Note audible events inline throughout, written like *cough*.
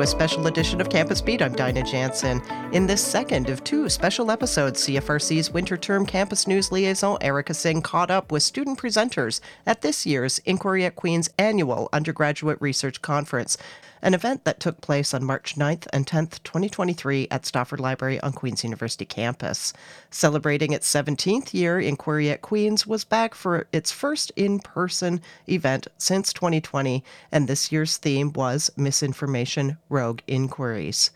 a special edition of Campus Beat. I'm Dinah Jansen. In this second of two special episodes, CFRC's winter term campus news liaison Erika Singh caught up with student presenters at this year's Inquiry at Queen's annual undergraduate research conference an event that took place on March 9th and 10th, 2023, at Stauffer Library on Queen's University campus. Celebrating its 17th year, Inquiry at Queen's was back for its first in person event since 2020, and this year's theme was Misinformation Rogue Inquiries.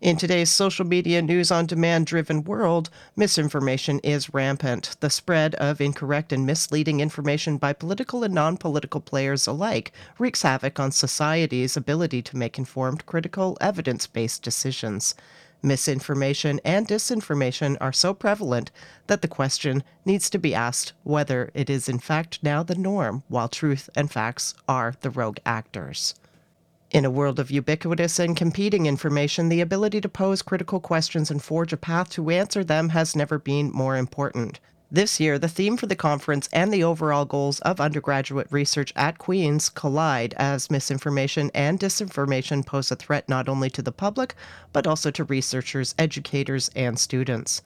In today's social media news on demand driven world, misinformation is rampant. The spread of incorrect and misleading information by political and non political players alike wreaks havoc on society's ability to make informed, critical, evidence based decisions. Misinformation and disinformation are so prevalent that the question needs to be asked whether it is in fact now the norm, while truth and facts are the rogue actors. In a world of ubiquitous and competing information, the ability to pose critical questions and forge a path to answer them has never been more important. This year, the theme for the conference and the overall goals of undergraduate research at Queen's collide as misinformation and disinformation pose a threat not only to the public, but also to researchers, educators, and students.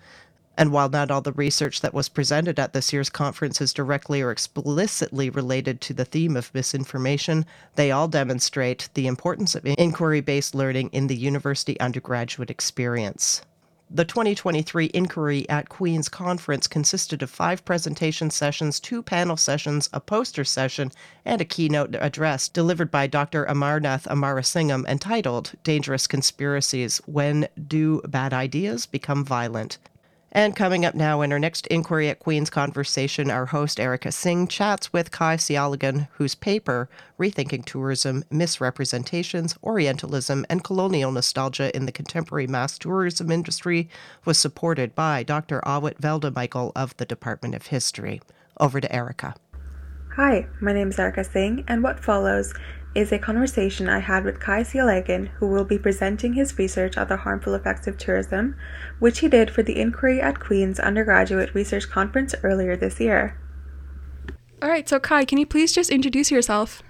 And while not all the research that was presented at this year's conference is directly or explicitly related to the theme of misinformation, they all demonstrate the importance of inquiry based learning in the university undergraduate experience. The 2023 Inquiry at Queen's conference consisted of five presentation sessions, two panel sessions, a poster session, and a keynote address delivered by Dr. Amarnath Amarasingam entitled Dangerous Conspiracies When Do Bad Ideas Become Violent? And coming up now in our next Inquiry at Queen's conversation, our host Erika Singh chats with Kai Siallagan, whose paper, Rethinking Tourism, Misrepresentations, Orientalism, and Colonial Nostalgia in the Contemporary Mass Tourism Industry, was supported by Dr. Awet Weldemichael of the Department of History. Over to Erika. Hi, my name is Erika Singh, and what follows is a conversation I had with Kai Siallagan, who will be presenting his research on the harmful effects of tourism, which he did for the Inquiry at Queen's undergraduate research conference earlier this year. All right, so Kai, can you please just introduce yourself?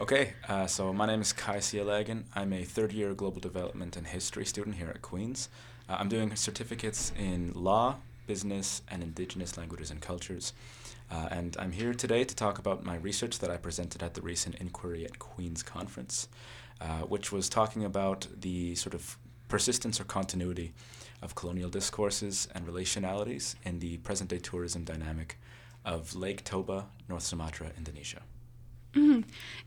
Okay, uh, so my name is Kai Siallagan. I'm a third year global development and history student here at Queen's. Uh, I'm doing certificates in law, business, and indigenous languages and cultures. Uh, and I'm here today to talk about my research that I presented at the recent Inquiry at Queen's conference, uh, which was talking about the sort of persistence or continuity of colonial discourses and relationalities in the present day tourism dynamic of Lake Toba, North Sumatra, Indonesia. Mm-hmm.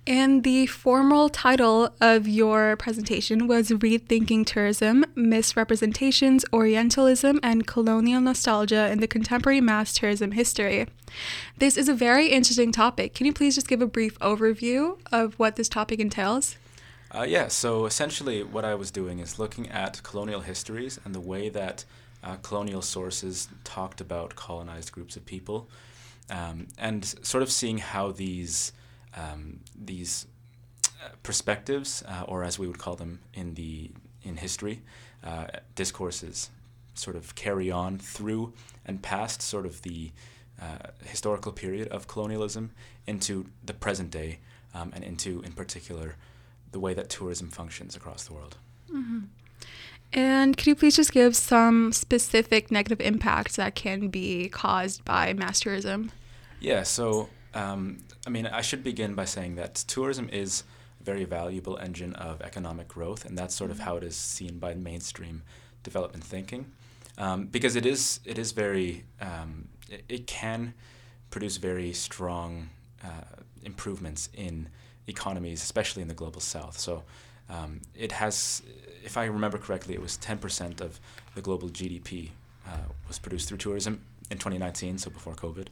And the formal title of your presentation was Rethinking Tourism Misrepresentations, Orientalism, and Colonial Nostalgia in the Contemporary Mass Tourism History. This is a very interesting topic. Can you please just give a brief overview of what this topic entails? Uh, yeah, so essentially, what I was doing is looking at colonial histories and the way that uh, colonial sources talked about colonized groups of people, um, and sort of seeing how these um, these uh, perspectives, uh, or as we would call them in the in history, uh, discourses, sort of carry on through and past sort of the uh, historical period of colonialism into the present day, um, and into, in particular, the way that tourism functions across the world. Mm-hmm. And could you please just give some specific negative impacts that can be caused by mass tourism? Yeah, so um, I mean, I should begin by saying that tourism is a very valuable engine of economic growth, and that's sort of how it is seen by mainstream development thinking, um, because it is it is very um, it, it, can produce very strong uh, improvements in economies, especially in the global south. So. Um, it has, if I remember correctly, it was 10% of the global GDP uh, was produced through tourism in 2019, so before COVID.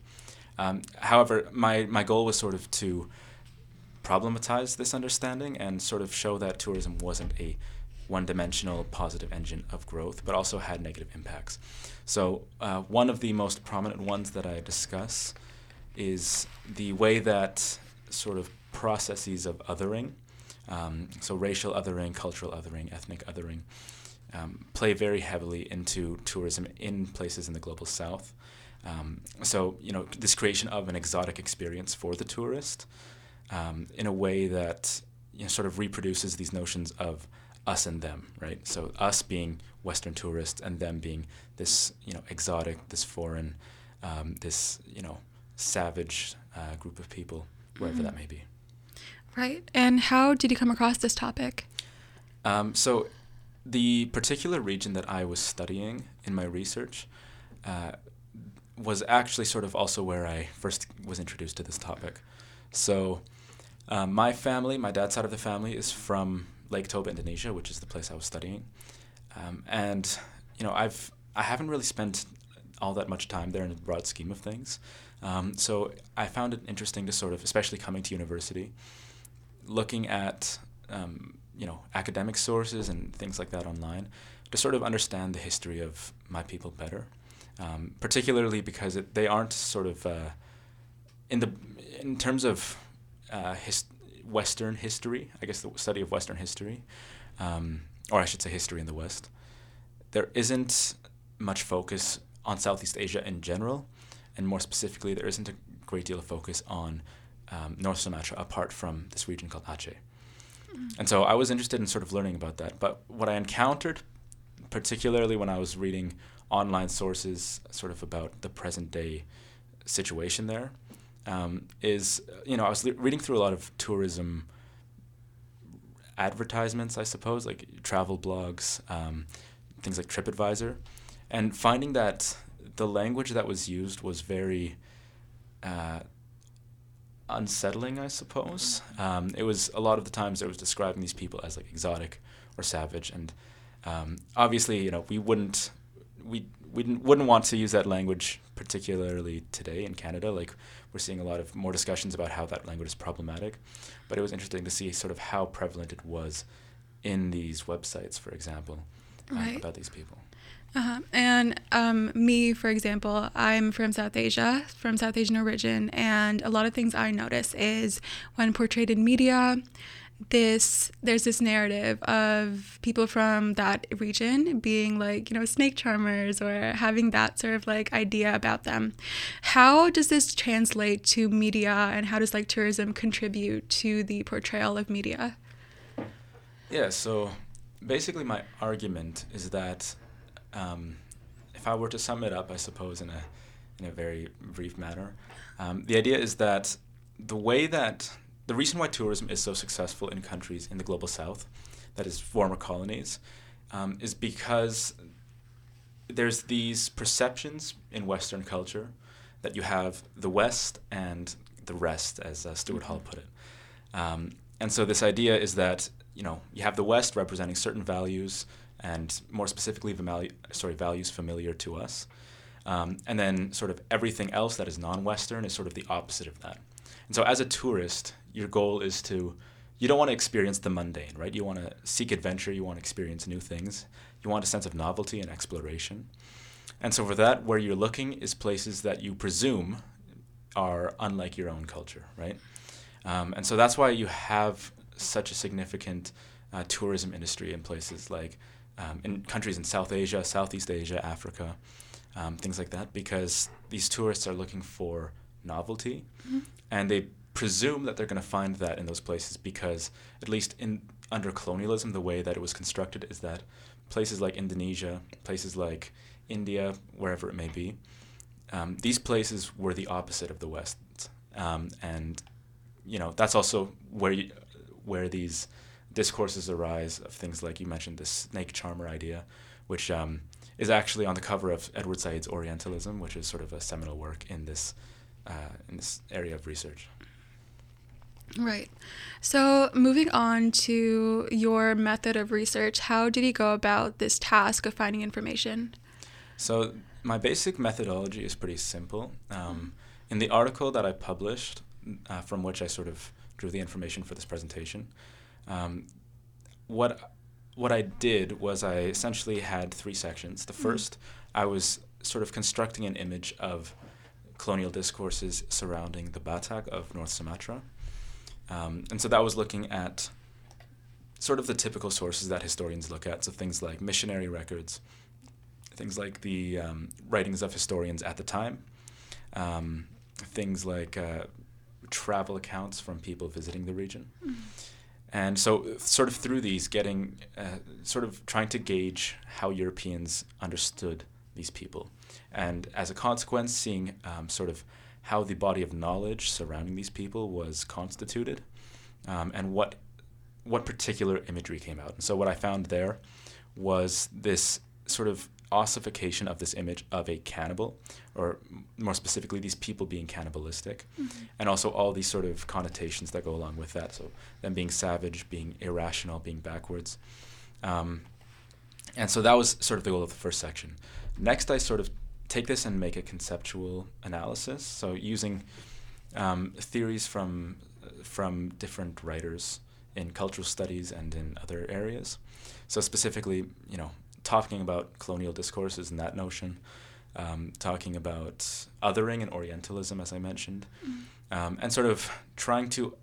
Um, however, my, my goal was sort of to problematize this understanding and sort of show that tourism wasn't a one dimensional positive engine of growth, but also had negative impacts. So, uh, one of the most prominent ones that I discuss is the way that sort of processes of othering, um, so racial othering, cultural othering, ethnic othering, um, play very heavily into tourism in places in the global south. Um, so, you know, this creation of an exotic experience for the tourist um, in a way that you know, sort of reproduces these notions of us and them, right? So us being Western tourists and them being this, you know, exotic, this foreign, um, this, you know, savage uh, group of people, wherever mm-hmm. that may be. Right. And how did you come across this topic? Um, so, the particular region that I was studying in my research uh, was actually sort of also where I first was introduced to this topic. So, um, my family, my dad's side of the family, is from Lake Toba, Indonesia, which is the place I was studying. Um, and you know, I've I haven't really spent all that much time there in the broad scheme of things. Um, so I found it interesting to sort of, especially coming to university, looking at um, you know academic sources and things like that online to sort of understand the history of my people better, um, particularly because it, they aren't sort of uh, in the in terms of uh, his, Western history, I guess the study of Western history, um, or I should say history in the West. There isn't much focus on Southeast Asia in general, and more specifically, there isn't a great deal of focus on um, North Sumatra apart from this region called Aceh. Mm. And so I was interested in sort of learning about that. But what I encountered, particularly when I was reading online sources sort of about the present day situation there, um, is, you know, I was le- reading through a lot of tourism advertisements, I suppose, like travel blogs, um, things like TripAdvisor, and finding that the language that was used was very uh, unsettling, I suppose. Um, it was a lot of the times it was describing these people as like exotic or savage, and um, obviously, you know, we wouldn't we we wouldn't want to use that language particularly today in Canada. Like we're seeing a lot of more discussions about how that language is problematic, but it was interesting to see sort of how prevalent it was in these websites, for example, um, right. about these people. Uh-huh. And um, me, for example, I'm from South Asia, from South Asian origin, and a lot of things I notice is when portrayed in media, this there's this narrative of people from that region being like you know snake charmers or having that sort of like idea about them. How does this translate to media and how does like tourism contribute to the portrayal of media? Yeah so basically my argument is that um, if I were to sum it up, I suppose in a in a very brief manner, um, the idea is that the way that the reason why tourism is so successful in countries in the global south, that is former colonies, um, is because there's these perceptions in Western culture that you have the West and the rest, as uh, Stuart Hall put it. Um, and so this idea is that you know you have the West representing certain values, and more specifically, value, sorry, values familiar to us. Um, and then sort of everything else that is non-Western is sort of the opposite of that. And so as a tourist, your goal is to, you don't want to experience the mundane, right? You want to seek adventure, you want to experience new things, you want a sense of novelty and exploration. And so for that, where you're looking is places that you presume are unlike your own culture, right? Um, and so that's why you have such a significant uh, tourism industry in places like um, in countries in South Asia, Southeast Asia, Africa, um, things like that, because these tourists are looking for novelty, mm-hmm. and they presume that they're going to find that in those places because, at least in under colonialism, the way that it was constructed is that places like Indonesia, places like India, wherever it may be, um, these places were the opposite of the West, um, and you know that's also where you, where these discourses arise of things like you mentioned the snake charmer idea, which um, is actually on the cover of Edward Said's Orientalism, which is sort of a seminal work in this uh, in this area of research. Right. So, moving on to your method of research, how did you go about this task of finding information? So, my basic methodology is pretty simple. Um, in the article that I published, uh, from which I sort of drew the information for this presentation, um, what what I did was I essentially had three sections. The 1st mm I was sort of constructing an image of colonial discourses surrounding the Batak of North Sumatra. Um, and so that was looking at sort of the typical sources that historians look at. So things like missionary records, things like the um, writings of historians at the time, um, things like uh, travel accounts from people visiting the region. Mm. And so, sort of through these, getting uh, sort of trying to gauge how Europeans understood these people. And as a consequence, seeing um, sort of how the body of knowledge surrounding these people was constituted um, and what what particular imagery came out. And so what I found there was this sort of ossification of this image of a cannibal, or more specifically, these people being cannibalistic, mm-hmm. and also all these sort of connotations that go along with that. So them being savage, being irrational, being backwards. Um, and so that was sort of the goal of the first section. Next, I sort of take this and make a conceptual analysis. So using um, theories from from different writers in cultural studies and in other areas. So specifically, you know, talking about colonial discourses and that notion, um, talking about othering and Orientalism, as I mentioned, mm. um, and sort of trying to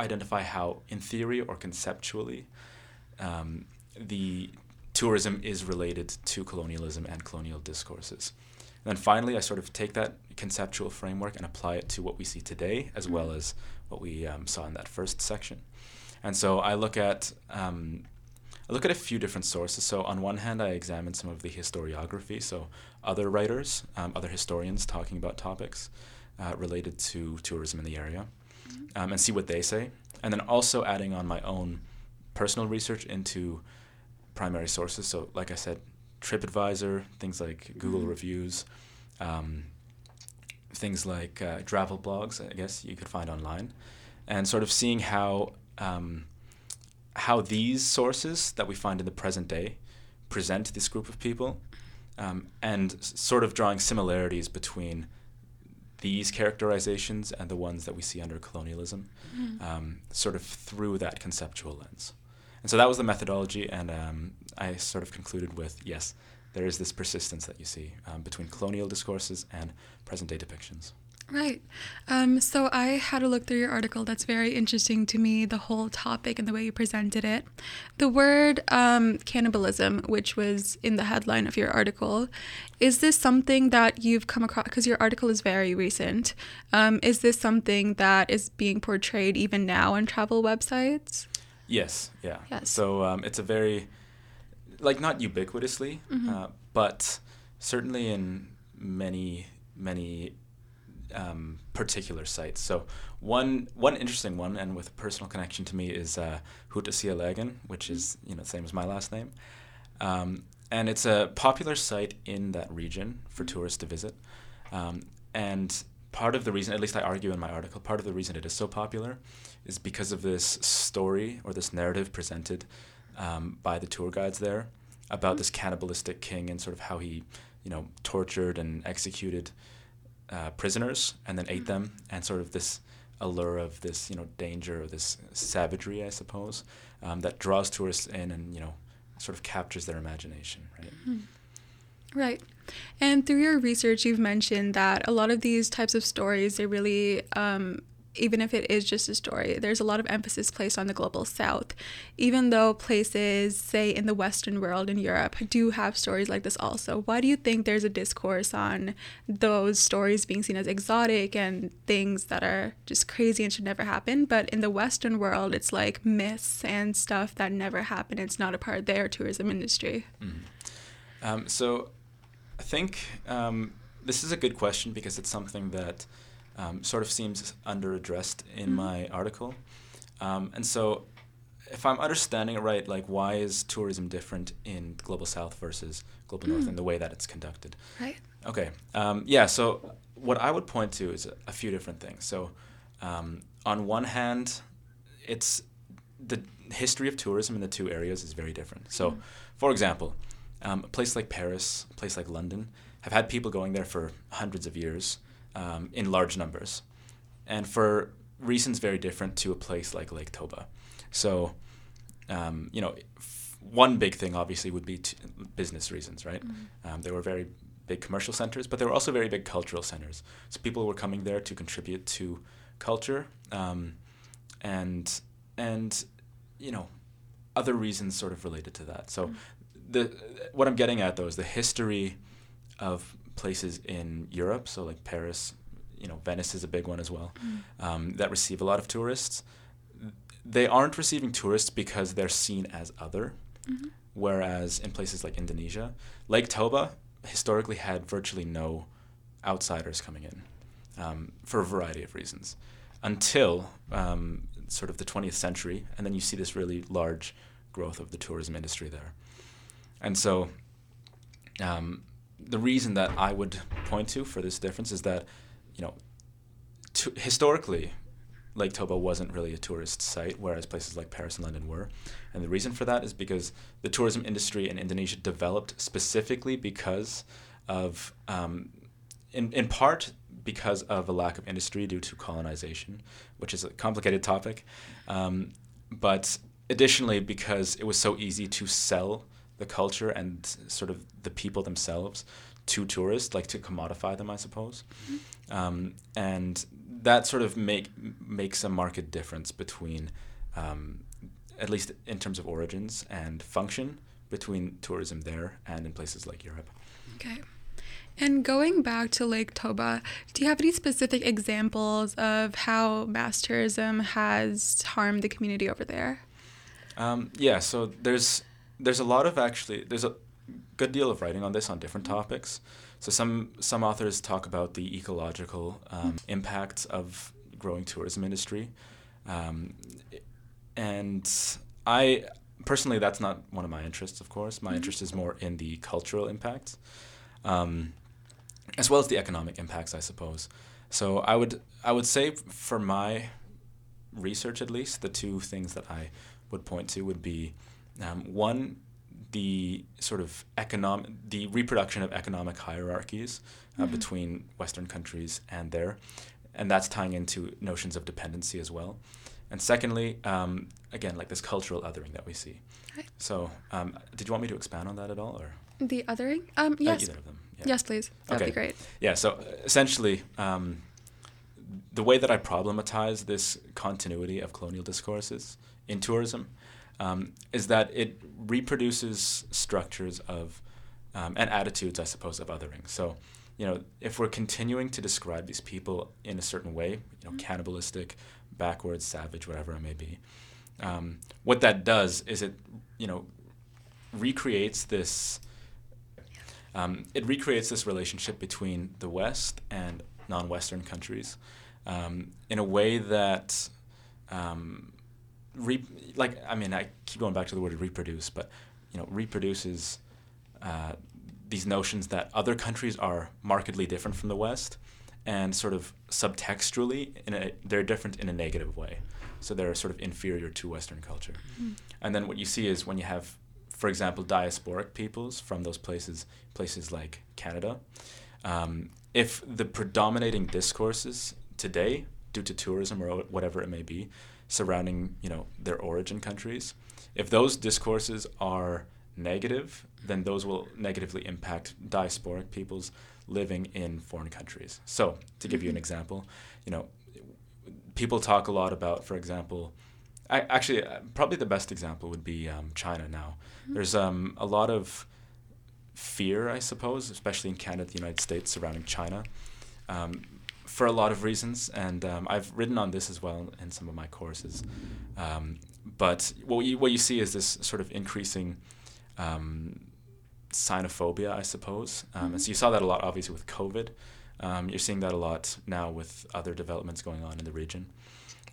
identify how, in theory or conceptually, um, the tourism is related to colonialism and colonial discourses. And then finally, I sort of take that conceptual framework and apply it to what we see today, as well mm. as what we um, saw in that first section. And so I look at um, I look at a few different sources. So on one hand, I examine some of the historiography, so other writers, um, other historians talking about topics uh, related to tourism in the area, mm-hmm. um, and see what they say. And then also adding on my own personal research into primary sources. So like I said, TripAdvisor, things like Google mm-hmm. reviews, um, things like uh, travel blogs, I guess you could find online, and sort of seeing how um, how these sources that we find in the present day present this group of people, um, and sort of drawing similarities between these characterizations and the ones that we see under colonialism, mm. um, sort of through that conceptual lens. And so that was the methodology, and um, I sort of concluded with yes, there is this persistence that you see um, between colonial discourses and present day depictions. Right. Um, so I had a look through your article. That's very interesting to me, the whole topic and the way you presented it. The word um, cannibalism, which was in the headline of your article, is this something that you've come across? Because your article is very recent. Um, is this something that is being portrayed even now on travel websites? Yes. Yeah. Yes. So um, it's a very, like, not ubiquitously, mm-hmm. uh, but certainly in many, many um, particular sites. So one one interesting one, and with a personal connection to me, is uh, which is you know the same as my last name, um, and it's a popular site in that region for tourists to visit. Um, and part of the reason, at least I argue in my article, part of the reason it is so popular is because of this story or this narrative presented um, by the tour guides there about this cannibalistic king and sort of how he, you know, tortured and executed uh, prisoners and then ate mm-hmm. them, and sort of this allure of this you know danger or this savagery, I suppose, um, that draws tourists in and you know sort of captures their imagination, right? Mm-hmm. Right. And through your research, you've mentioned that a lot of these types of stories, they really um, even if it is just a story, there's a lot of emphasis placed on the global south. Even though places, say in the Western world in Europe, do have stories like this also. Why do you think there's a discourse on those stories being seen as exotic and things that are just crazy and should never happen? But in the Western world, it's like myths and stuff that never happen. It's not a part of their tourism industry. Mm. Um, so I think um, this is a good question because it's something that um, sort of seems underaddressed in mm-hmm. my article. Um, and so, if I'm understanding it right, like why is tourism different in global south versus global north in mm. the way that it's conducted? Right. Okay. Um, yeah. So what I would point to is a, a few different things. So um, on one hand, it's the history of tourism in the two areas is very different. So, mm. for example, um, a place like Paris, a place like London, have had people going there for hundreds of years um, in large numbers, and for reasons very different to a place like Lake Toba. So, um, you know, f- one big thing obviously would be t- business reasons, right? Mm-hmm. Um, they were very big commercial centers, but they were also very big cultural centers. So people were coming there to contribute to culture, um, and and you know, other reasons sort of related to that. So, mm-hmm. the what I'm getting at though is the history of places in Europe, so like Paris, you know, Venice is a big one as well, mm. um, that receive a lot of tourists. they aren't receiving tourists because they're seen as other. Mm-hmm. Whereas in places like Indonesia, Lake Toba historically had virtually no outsiders coming in um, for a variety of reasons until um, sort of the 20th century. And then you see this really large growth of the tourism industry there. And so um, the reason that I would point to for this difference is that, you know, to, historically, Lake Toba wasn't really a tourist site, whereas places like Paris and London were. And the reason for that is because the tourism industry in Indonesia developed specifically because of, um, in, in part, because of a lack of industry due to colonization, which is a complicated topic. Um, but additionally, because it was so easy to sell the culture and sort of the people themselves to tourists, like to commodify them, I suppose. Mm-hmm. Um, and that sort of make makes a market difference between, um, at least in terms of origins and function, between tourism there and in places like Europe. Okay. And going back to Lake Toba, do you have any specific examples of how mass tourism has harmed the community over there? Um, yeah, so there's there's a lot of actually there's a good deal of writing on this on different topics. So some some authors talk about the ecological um, impacts of growing tourism industry, um, and I personally that's not one of my interests. Of course, my mm-hmm. interest is more in the cultural impacts. Um, as well as the economic impacts, I suppose. So I would I would say for my research at least, the two things that I would point to would be um, one the sort of economic the reproduction of economic hierarchies uh, mm-hmm. between Western countries and there, and that's tying into notions of dependency as well. And secondly, um, again, like this cultural othering that we see. Right. So, um, did you want me to expand on that at all, or the othering? Um, uh, yes. Uh, either of them. Yeah. Yes, please. That'd okay. be great. Yeah. So essentially, um, the way that I problematize this continuity of colonial discourses in tourism um, is that it reproduces structures of um, and attitudes, I suppose, of othering. So, you know, if we're continuing to describe these people in a certain way, you know, mm-hmm. cannibalistic, backwards, savage, whatever it may be, um, what that does is it, you know, recreates this um, it recreates this relationship between the West and non-Western countries um, in a way that, um, re- like I mean, I keep going back to the word reproduce, but you know, reproduces uh, these notions that other countries are markedly different from the West, and sort of subtextually, in a, they're different in a negative way. So they're sort of inferior to Western culture. Mm-hmm. And then what you see is when you have for example, diasporic peoples from those places, places like Canada, um, if the predominating discourses today, due to tourism or whatever it may be, surrounding you know their origin countries, if those discourses are negative, then those will negatively impact diasporic peoples living in foreign countries. So, to give you an mm-hmm. example, you know, people talk a lot about, for example, I, actually, uh, probably the best example would be um, China now. Mm-hmm. There's um, a lot of fear, I suppose, especially in Canada, the United States, surrounding China, um, for a lot of reasons. And um, I've written on this as well in some of my courses. Um, but what you, what you see is this sort of increasing um, xenophobia, I suppose. Mm-hmm. And so you saw that a lot, obviously, with COVID. you're seeing that a lot now with other developments going on in the region.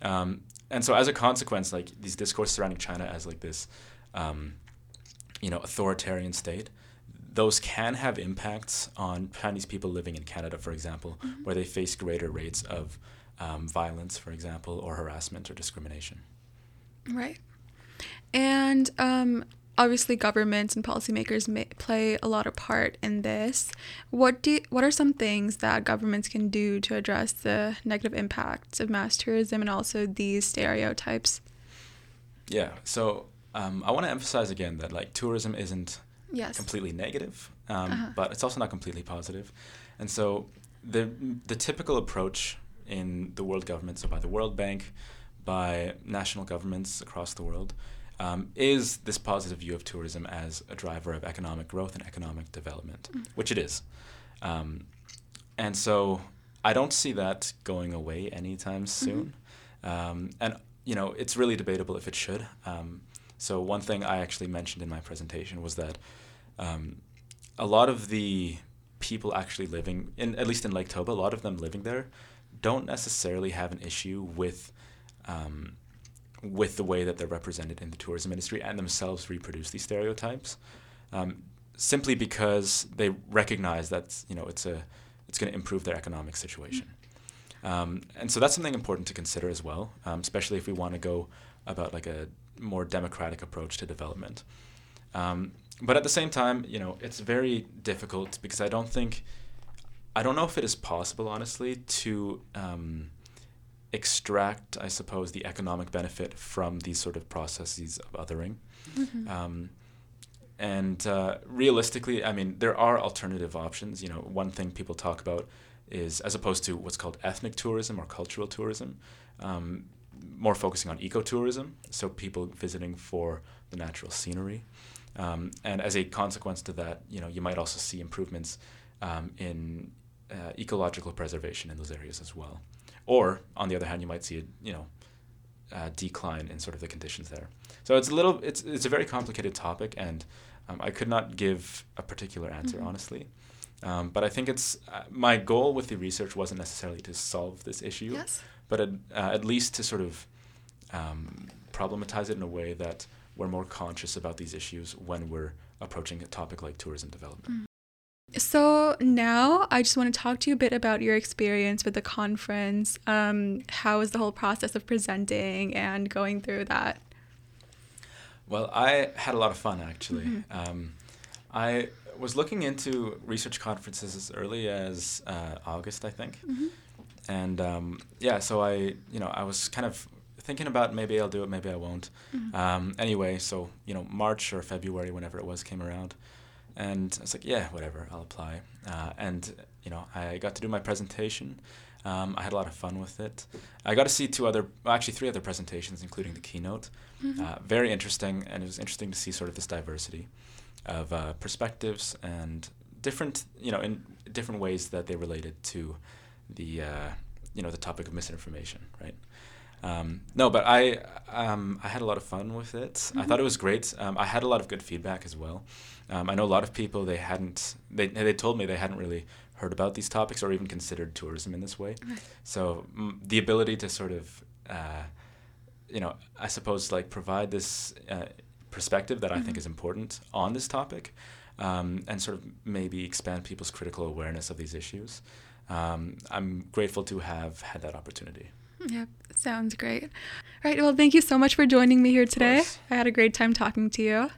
Um, and so as a consequence, like these discourses surrounding China as like this, um, you know, authoritarian state, those can have impacts on Chinese people living in Canada, for example, mm-hmm. where they face greater rates of um, violence, for example, or harassment or discrimination. Right. And um, obviously governments and policymakers may play a lot of part in this. What do what are some things that governments can do to address the negative impacts of mass tourism and also these stereotypes? Yeah. So um, I want to emphasize again that like tourism isn't yes. completely negative, um, uh-huh. but it's also not completely positive. And so the the typical approach in the world government, so by the World Bank, by national governments across the world, um, is this positive view of tourism as a driver of economic growth and economic development, mm. which it is. Um, and so I don't see that going away anytime mm-hmm. soon. Mm-hmm. Um, and you know, it's really debatable if it should. Um, so one thing I actually mentioned in my presentation was that um, a lot of the people actually living in, at least in Lake Toba, a lot of them living there, don't necessarily have an issue with. Um, with the way that they're represented in the tourism industry and themselves reproduce these stereotypes, um, simply because they recognize that you know it's a it's going to improve their economic situation. Um, and so that's something important to consider as well, um, especially if we want to go about like a more democratic approach to development. Um, but at the same time, you know, it's very difficult because I don't think, I don't know if it is possible, honestly, to um, extract, I suppose, the economic benefit from these sort of processes of othering. Mm-hmm. Um, and uh, realistically, I mean, there are alternative options. You know, one thing people talk about is as opposed to what's called ethnic tourism or cultural tourism, um, more focusing on ecotourism, so people visiting for the natural scenery. Um, and as a consequence to that, you know, you might also see improvements um, in uh, ecological preservation in those areas as well. Or on the other hand, you might see a you know uh, decline in sort of the conditions there. So it's a little it's it's a very complicated topic, and um, I could not give a particular answer mm-hmm. honestly. Um, but I think it's uh, my goal with the research wasn't necessarily to solve this issue, yes. But at, uh, at least to sort of um, problematize it in a way that we're more conscious about these issues when we're approaching a topic like tourism development. Mm. So now I just want to talk to you a bit about your experience with the conference. Um, how was the whole process of presenting and going through that? Well, I had a lot of fun actually. Mm-hmm. Um, I was looking into research conferences as early as uh, August, I think. Mm-hmm. And um, yeah, so I, you know, I was kind of thinking about maybe I'll do it, maybe I won't. Mm-hmm. Um, anyway, so you know, March or February, whenever it was, came around, and I was like, yeah, whatever, I'll apply. Uh, and you know, I got to do my presentation. Um, I had a lot of fun with it. I got to see two other, well, actually three other presentations, including the keynote. Mm-hmm. Uh, very interesting, and it was interesting to see sort of this diversity of uh, perspectives and different, you know, in different ways that they related to the, uh, you know, the topic of misinformation, right? Um, no, but I um, I had a lot of fun with it. Mm-hmm. I thought it was great. Um, I had a lot of good feedback as well. Um, I know a lot of people they hadn't they they told me they hadn't really heard about these topics or even considered tourism in this way. So m- the ability to sort of uh, you know I suppose like provide this uh, perspective that mm-hmm. I think mm-hmm. is important on this topic, um, and sort of maybe expand people's critical awareness of these issues. Um, I'm grateful to have had that opportunity. Yep, sounds great. All right, well, thank you so much for joining me here today. I had a great time talking to you.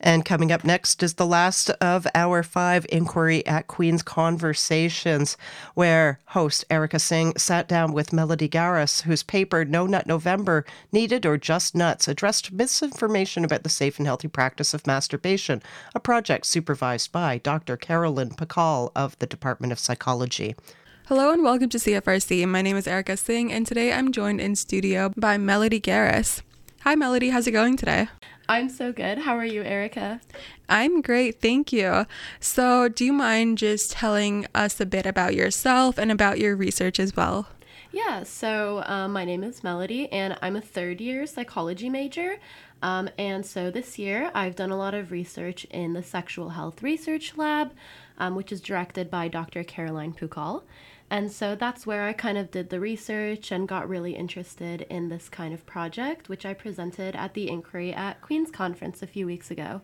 And coming up next is the last of our five Inquiry at Queen's conversations, where host Erika Singh sat down with Melody Garas, whose paper No Nut November, Needed or Just Nuts, addressed misinformation about the safe and healthy practice of masturbation, a project supervised by Dr. Caroline Pukall of the Department of Psychology. Hello and welcome to CFRC. My name is Erika Singh, and today I'm joined in studio by Melody Garas. Hi, Melody. How's it going today? I'm so good. How are you, Erika? I'm great. Thank you. So, do you mind just telling us a bit about yourself and about your research as well? Yeah, so um, my name is Melody, and I'm a third year psychology major. Um, and so this year, I've done a lot of research in the Sexual Health Research Lab, um, which is directed by Dr. Caroline Pukall. And so that's where I kind of did the research and got really interested in this kind of project, which I presented at the Inquiry at Queen's Conference a few weeks ago.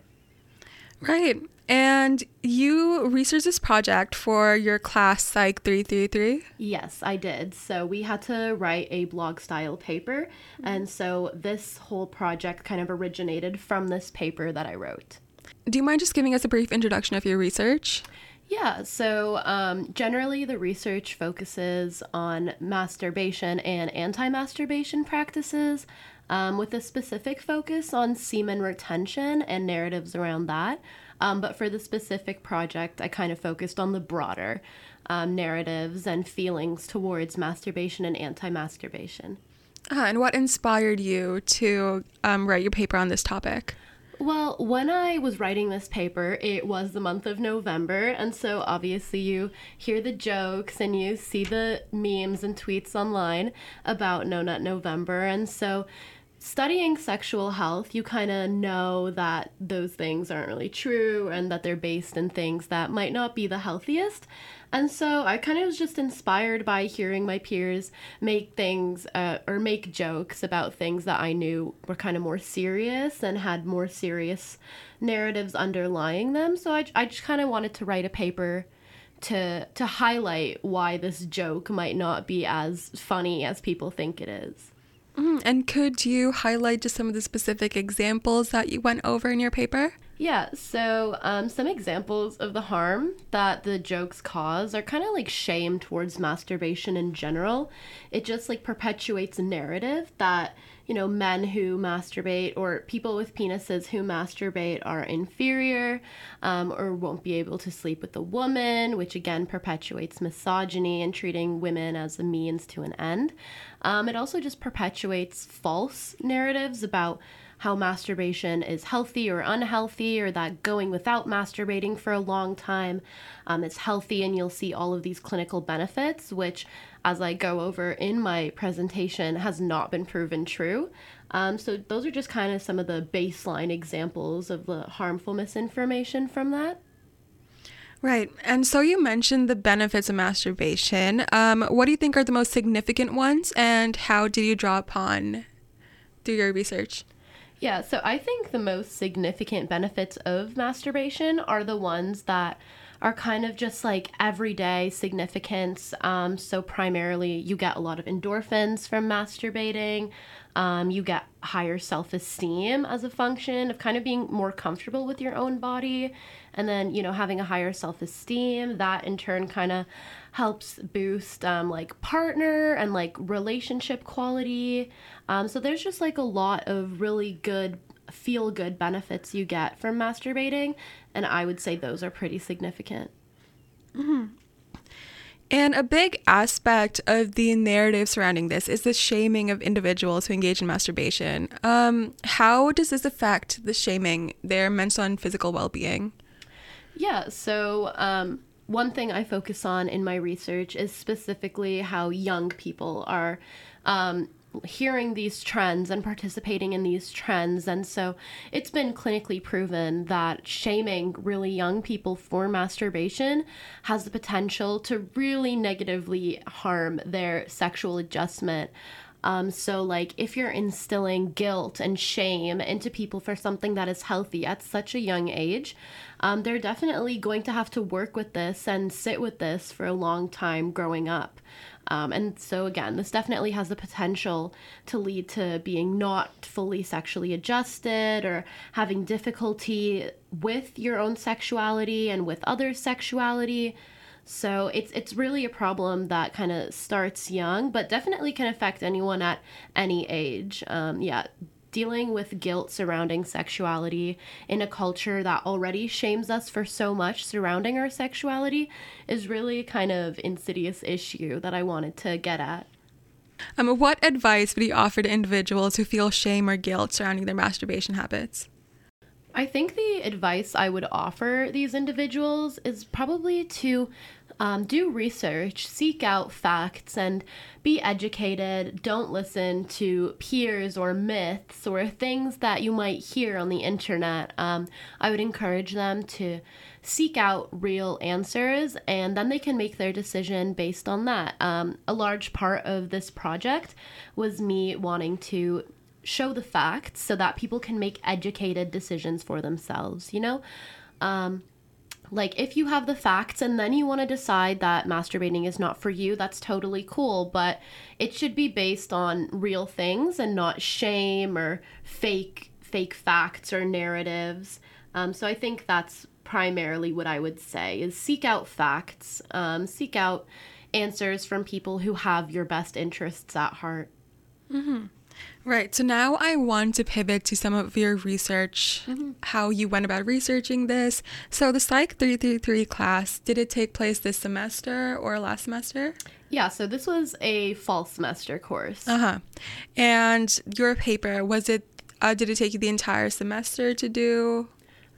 Right. And you researched this project for your class Psych 333? Yes, I did. So we had to write a blog style paper. Mm-hmm. And so this whole project kind of originated from this paper that I wrote. Do you mind just giving us a brief introduction of your research? Yeah, so um, generally the research focuses on masturbation and anti masturbation practices um, with a specific focus on semen retention and narratives around that. Um, but for the specific project, I kind of focused on the broader um, narratives and feelings towards masturbation and anti masturbation. Uh, and what inspired you to um, write your paper on this topic? Well, when I was writing this paper, it was the month of November, and so obviously you hear the jokes and you see the memes and tweets online about No Nut November, and so studying sexual health, you kind of know that those things aren't really true and that they're based in things that might not be the healthiest. And so I kind of was just inspired by hearing my peers make things uh, or make jokes about things that I knew were kind of more serious and had more serious narratives underlying them. So I, I just kind of wanted to write a paper to to highlight why this joke might not be as funny as people think it is. Mm, and could you highlight just some of the specific examples that you went over in your paper? Yeah, so um, some examples of the harm that the jokes cause are kind of like shame towards masturbation in general. It just like perpetuates a narrative that, you know, men who masturbate or people with penises who masturbate are inferior um, or won't be able to sleep with a woman, which again perpetuates misogyny and treating women as a means to an end. Um, it also just perpetuates false narratives about how masturbation is healthy or unhealthy, or that going without masturbating for a long time um, is healthy, and you'll see all of these clinical benefits, which, as I go over in my presentation, has not been proven true. Um, so, those are just kind of some of the baseline examples of the harmful misinformation from that. Right. And so you mentioned the benefits of masturbation. Um, what do you think are the most significant ones, and how did you draw upon through your research? Yeah, so I think the most significant benefits of masturbation are the ones that are kind of just like everyday significance. Um, so, primarily, you get a lot of endorphins from masturbating. Um, you get higher self esteem as a function of kind of being more comfortable with your own body. And then, you know, having a higher self esteem, that in turn kind of helps boost um, like partner and like relationship quality. Um, so there's just like a lot of really good feel good benefits you get from masturbating, and I would say those are pretty significant. Mm-hmm. And a big aspect of the narrative surrounding this is the shaming of individuals who engage in masturbation. Um, how does this affect the shaming, their mental and physical well being? Yeah, so um, one thing I focus on in my research is specifically how young people are um, hearing these trends and participating in these trends. And so it's been clinically proven that shaming really young people for masturbation has the potential to really negatively harm their sexual adjustment. Um, so, like, if you're instilling guilt and shame into people for something that is healthy at such a young age, um, they're definitely going to have to work with this and sit with this for a long time growing up. Um, and so, again, this definitely has the potential to lead to being not fully sexually adjusted or having difficulty with your own sexuality and with others' sexuality. So it's it's really a problem that kind of starts young, but definitely can affect anyone at any age. Um, yeah, dealing with guilt surrounding sexuality in a culture that already shames us for so much surrounding our sexuality is really a kind of insidious issue that I wanted to get at. Um, what advice would you offer to individuals who feel shame or guilt surrounding their masturbation habits? I think the advice I would offer these individuals is probably to um, do research, seek out facts, and be educated. Don't listen to peers or myths or things that you might hear on the internet. Um, I would encourage them to seek out real answers and then they can make their decision based on that. Um, a large part of this project was me wanting to show the facts so that people can make educated decisions for themselves, you know? Like, if you have the facts and then you want to decide that masturbating is not for you, that's totally cool, but it should be based on real things and not shame or fake fake facts or narratives. Um, so I think that's primarily what I would say is seek out facts, um, seek out answers from people who have your best interests at heart. Mm-hmm. Right. So now I want to pivot to some of your research, mm-hmm. how you went about researching this. So the Psych 333 class, did it take place this semester or last semester? Yeah, so this was a fall semester course. Uh huh. And your paper, was it Uh, did it take you the entire semester to do?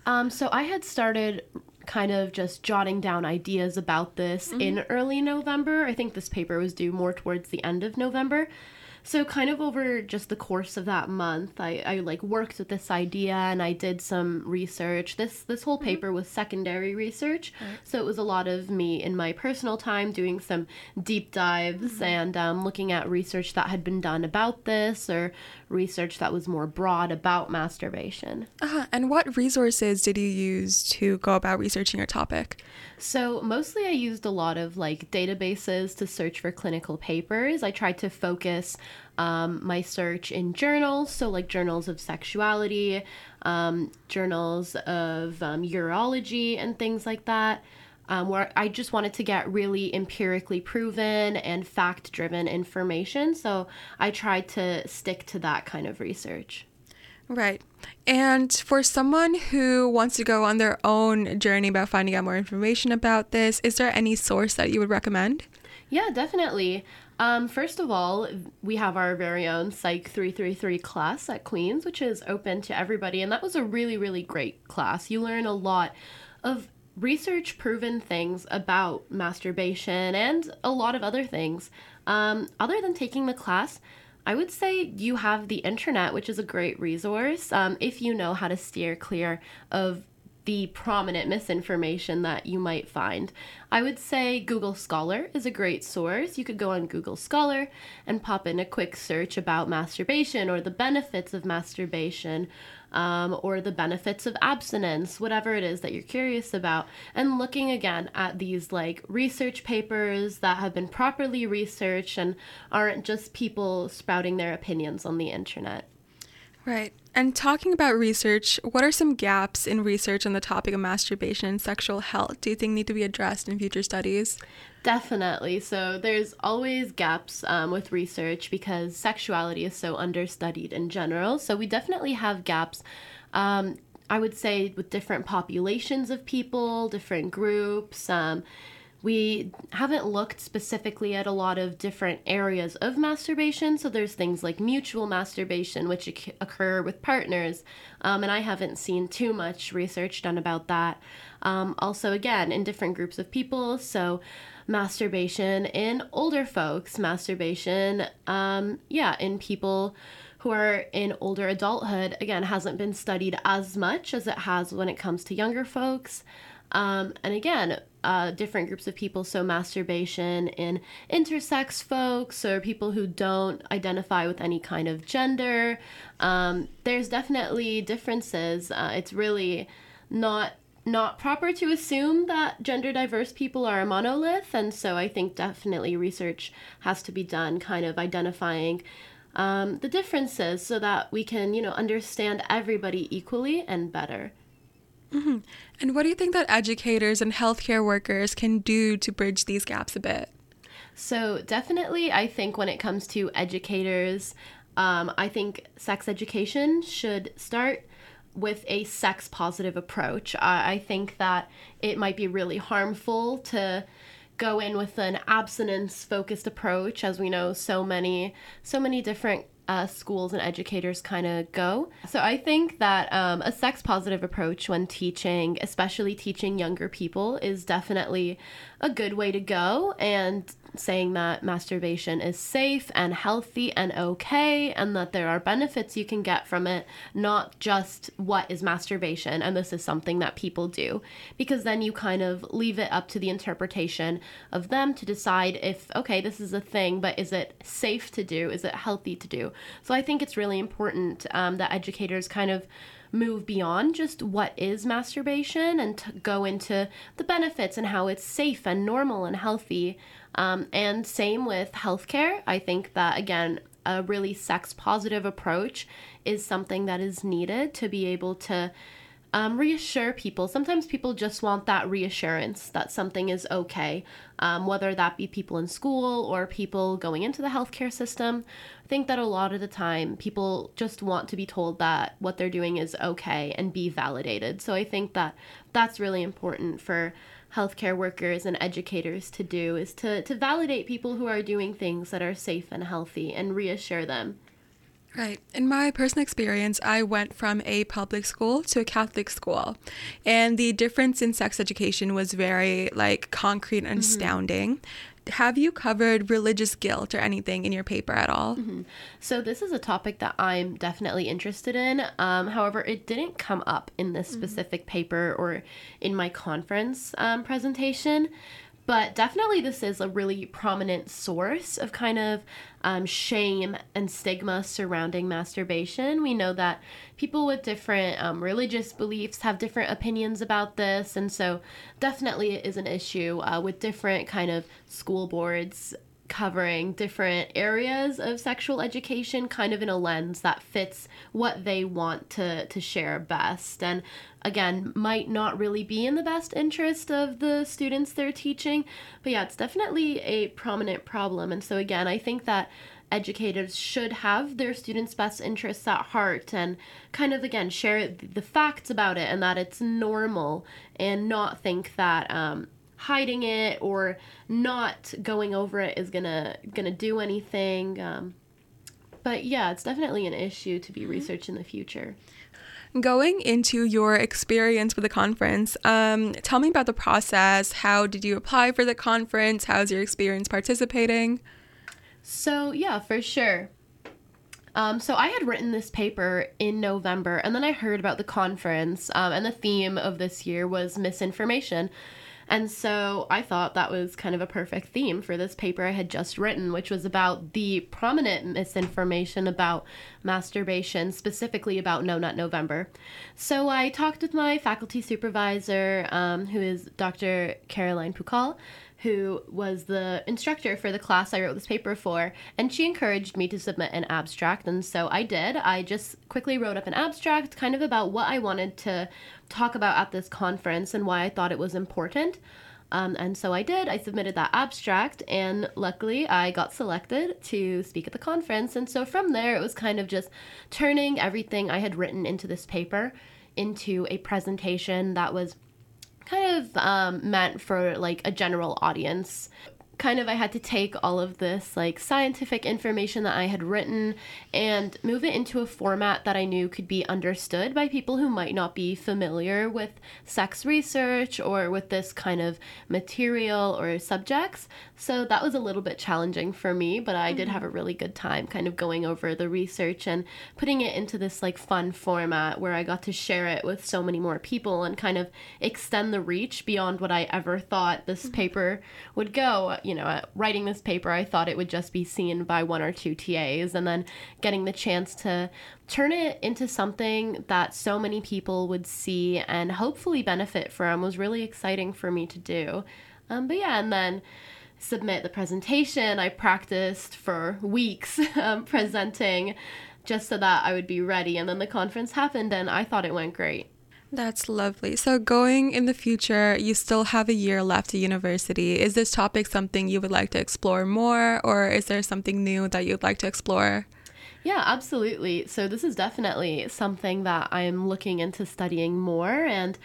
Um, so I had started kind of just jotting down ideas about this mm-hmm. in early November. I think this paper was due more towards the end of November. So kind of over just the course of that month, I, I like worked with this idea and I did some research. This this whole mm-hmm. paper was secondary research, right. so it was a lot of me in my personal time doing some deep dives mm-hmm. and um, looking at research that had been done about this or research that was more broad about masturbation. Uh-huh. And what resources did you use to go about researching your topic? So, mostly I used a lot of like databases to search for clinical papers. I tried to focus um, my search in journals, so like journals of sexuality, um, journals of um, urology, and things like that. Um, where I just wanted to get really empirically proven and fact driven information. So I tried to stick to that kind of research. Right. And for someone who wants to go on their own journey about finding out more information about this, is there any source that you would recommend? Yeah, definitely. Um, first of all, we have our very own Psych 333 class at Queen's, which is open to everybody. And that was a really, really great class. You learn a lot of research proven things about masturbation and a lot of other things. Um, other than taking the class, I would say you have the internet, which is a great resource um, if you know how to steer clear of the prominent misinformation that you might find. I would say Google Scholar is a great source. You could go on Google Scholar and pop in a quick search about masturbation or the benefits of masturbation um, or the benefits of abstinence, whatever it is that you're curious about, and looking again at these like research papers that have been properly researched and aren't just people spouting their opinions on the internet. Right. And talking about research, what are some gaps in research on the topic of masturbation and sexual health do you think need to be addressed in future studies? Definitely. So there's always gaps um, with research because sexuality is so understudied in general. So we definitely have gaps. Um, I would say with different populations of people, different groups. Um, we haven't looked specifically at a lot of different areas of masturbation. So there's things like mutual masturbation, which occur with partners, um, and I haven't seen too much research done about that. Um, also, again, in different groups of people. So masturbation in older folks, masturbation, um, yeah, in people who are in older adulthood, again, hasn't been studied as much as it has when it comes to younger folks. Um, and again, uh, different groups of people, so masturbation in intersex folks or people who don't identify with any kind of gender. Um, there's definitely differences. Uh, it's really not not proper to assume that gender diverse people are a monolith, and so I think definitely research has to be done, kind of identifying um, the differences so that we can, you know, understand everybody equally and better. Mm-hmm. And what do you think that educators and healthcare workers can do to bridge these gaps a bit? So, definitely, I think when it comes to educators, um, I think sex education should start with a sex positive approach. I, I think that it might be really harmful to go in with an abstinence focused approach as we know so many so many different uh, schools and educators kind of go. So I think that um, a sex positive approach when teaching, especially teaching younger people, is definitely a good way to go. And saying that masturbation is safe and healthy and okay, and that there are benefits you can get from it, not just what is masturbation and this is something that people do. Because then you kind of leave it up to the interpretation of them to decide if, okay, this is a thing, but is it safe to do? Is it healthy to do? So I think it's really important um, that educators kind of move beyond just what is masturbation and go into the benefits and how it's safe and normal and healthy um, and same with healthcare. I think that, again, a really sex positive approach is something that is needed to be able to um, reassure people. Sometimes people just want that reassurance that something is okay, um, whether that be people in school or people going into the healthcare system. I think that a lot of the time people just want to be told that what they're doing is okay and be validated. So I think that that's really important for healthcare workers and educators to do is to, to validate people who are doing things that are safe and healthy and reassure them. Right. In my personal experience, I went from a public school to a Catholic school, and the difference in sex education was very like concrete and mm-hmm. astounding. Have you covered religious guilt or anything in your paper at all? Mm-hmm. So, this is a topic that I'm definitely interested in. Um, however, it didn't come up in this mm-hmm. specific paper or in my conference um, presentation. But definitely, this is a really prominent source of kind of um, shame and stigma surrounding masturbation. We know that people with different um, religious beliefs have different opinions about this, and so definitely it is an issue uh, with different kind of school boards covering different areas of sexual education kind of in a lens that fits what they want to to share best. And again might not really be in the best interest of the students they're teaching but yeah it's definitely a prominent problem. And so again I think that educators should have their students' best interests at heart and kind of again share the facts about it and that it's normal and not think that um, hiding it or not going over it is gonna gonna do anything. Um, but yeah, it's definitely an issue to be mm-hmm. researched in the future. Going into your experience with the conference, um, tell me about the process. How did you apply for the conference? How's your experience participating? So, yeah, for sure. Um, so I had written this paper in November, and then I heard about the conference, um, and the theme of this year was misinformation. And so I thought that was kind of a perfect theme for this paper I had just written, which was about the prominent misinformation about masturbation, specifically about No Nut November. So I talked with my faculty supervisor, um, who is Dr. Caroline Pukall who was the instructor for the class I wrote this paper for, and she encouraged me to submit an abstract, and so I did. I just quickly wrote up an abstract kind of about what I wanted to talk about at this conference and why I thought it was important. Um, and so I did. I submitted that abstract, and luckily I got selected to speak at the conference. And so from there, it was kind of just turning everything I had written into this paper into a presentation that was kind of um, meant for like a general audience kind of I had to take all of this like scientific information that I had written and move it into a format that I knew could be understood by people who might not be familiar with sex research or with this kind of material or subjects. So that was a little bit challenging for me, but I mm-hmm. did have a really good time kind of going over the research and putting it into this like fun format where I got to share it with so many more people and kind of extend the reach beyond what I ever thought this mm-hmm. paper would go you know, uh, writing this paper, I thought it would just be seen by one or two TAs, and then getting the chance to turn it into something that so many people would see and hopefully benefit from was really exciting for me to do. Um, but yeah, and then submit the presentation. I practiced for weeks *laughs* um, presenting just so that I would be ready, and then the conference happened, and I thought it went great. That's lovely. So, going in the future, you still have a year left at university. Is this topic something you would like to explore more, or is there something new that you'd like to explore? Yeah, absolutely. So, this is definitely something that I'm looking into studying more. And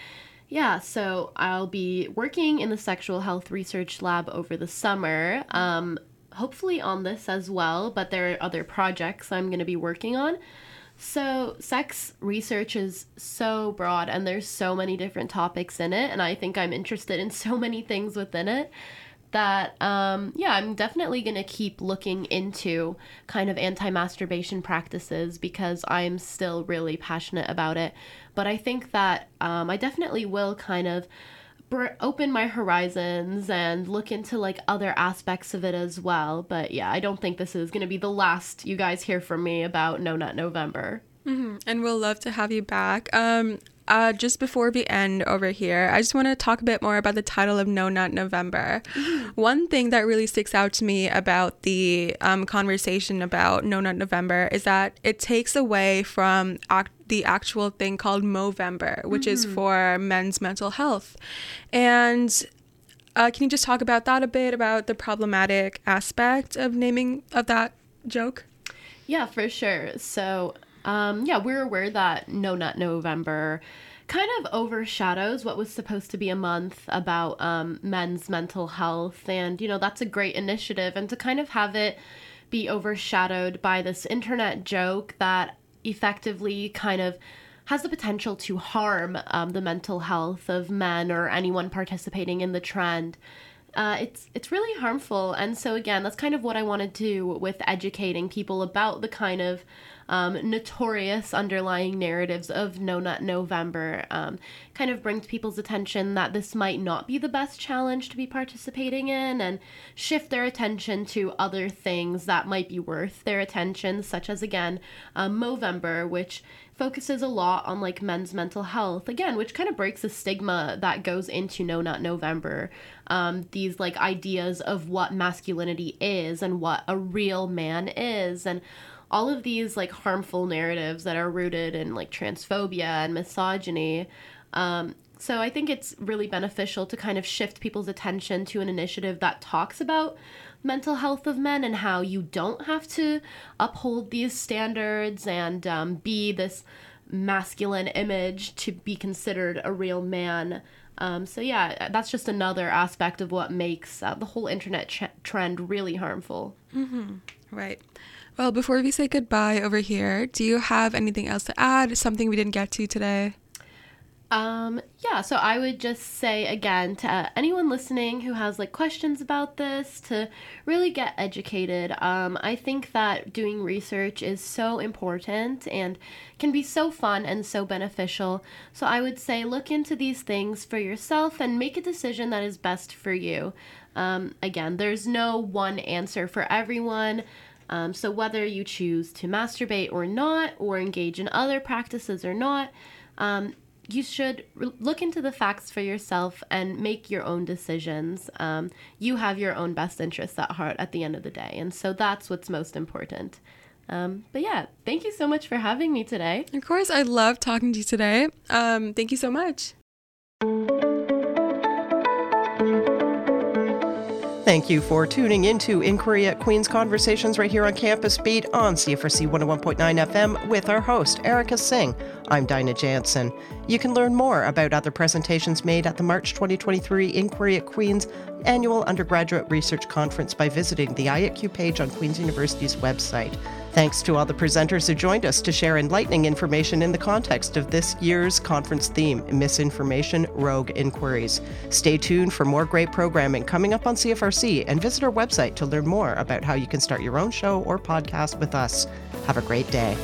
yeah, so I'll be working in the sexual health research lab over the summer. Um, hopefully on this as well, but there are other projects I'm going to be working on. So, sex research is so broad and there's so many different topics in it, and I think I'm interested in so many things within it that um, yeah i'm definitely going to keep looking into kind of anti-masturbation practices because i'm still really passionate about it. But i think that um, i definitely will kind of open my horizons and look into like other aspects of it as well. But yeah, I don't think this is going to be the last you guys hear from me about No Nut November. Mm-hmm. And we'll love to have you back. Um, uh, just before we end over here, I just want to talk a bit more about the title of No Nut November. Mm-hmm. One thing that really sticks out to me about the um, conversation about No Nut November is that it takes away from act- the actual thing called Movember, which mm-hmm. is for men's mental health. And uh, can you just talk about that a bit, about the problematic aspect of naming of that joke? Yeah, for sure. So um, yeah, we're aware that No Nut November kind of overshadows what was supposed to be a month about um, men's mental health. And, you know, that's a great initiative. And to kind of have it be overshadowed by this internet joke that effectively kind of has the potential to harm um, the mental health of men or anyone participating in the trend. Uh, it's it's really harmful, and so again, that's kind of what I want to do with educating people about the kind of um, notorious underlying narratives of No Nut November. Um, kind of brings people's attention that this might not be the best challenge to be participating in, and shift their attention to other things that might be worth their attention, such as again, um, Movember, which focuses a lot on like men's mental health again which kind of breaks the stigma that goes into no nut november um, these like ideas of what masculinity is and what a real man is and all of these like harmful narratives that are rooted in like transphobia and misogyny um, so I think it's really beneficial to kind of shift people's attention to an initiative that talks about mental health of men and how you don't have to uphold these standards and um, be this masculine image to be considered a real man. Um, so yeah, that's just another aspect of what makes uh, the whole internet trend really harmful. Mm-hmm. Right. Well, before we say goodbye over here, do you have anything else to add? Something we didn't get to today? Um, yeah, so I would just say again to anyone listening who has like questions about this to really get educated. Um, I think that doing research is so important and can be so fun and so beneficial. So I would say look into these things for yourself and make a decision that is best for you. Um, again, there's no one answer for everyone. Um, so whether you choose to masturbate or not, or engage in other practices or not, um, you should re- look into the facts for yourself and make your own decisions. Um, you have your own best interests at heart at the end of the day. And so that's what's most important. Um, but yeah, thank you so much for having me today. Of course, I love talking to you today. Um, thank you so much. Thank you for tuning into Inquiry at Queen's Conversations right here on Campus Beat on CFRC 101.9 FM with our host, Erika Singh. I'm Dinah Jansen. You can learn more about other presentations made at the March 2023 Inquiry at Queen's annual undergraduate research conference by visiting the IAQ page on Queen's University's website. Thanks to all the presenters who joined us to share enlightening information in the context of this year's conference theme Misinformation Rogue Inquiries. Stay tuned for more great programming coming up on CFRC and visit our website to learn more about how you can start your own show or podcast with us. Have a great day.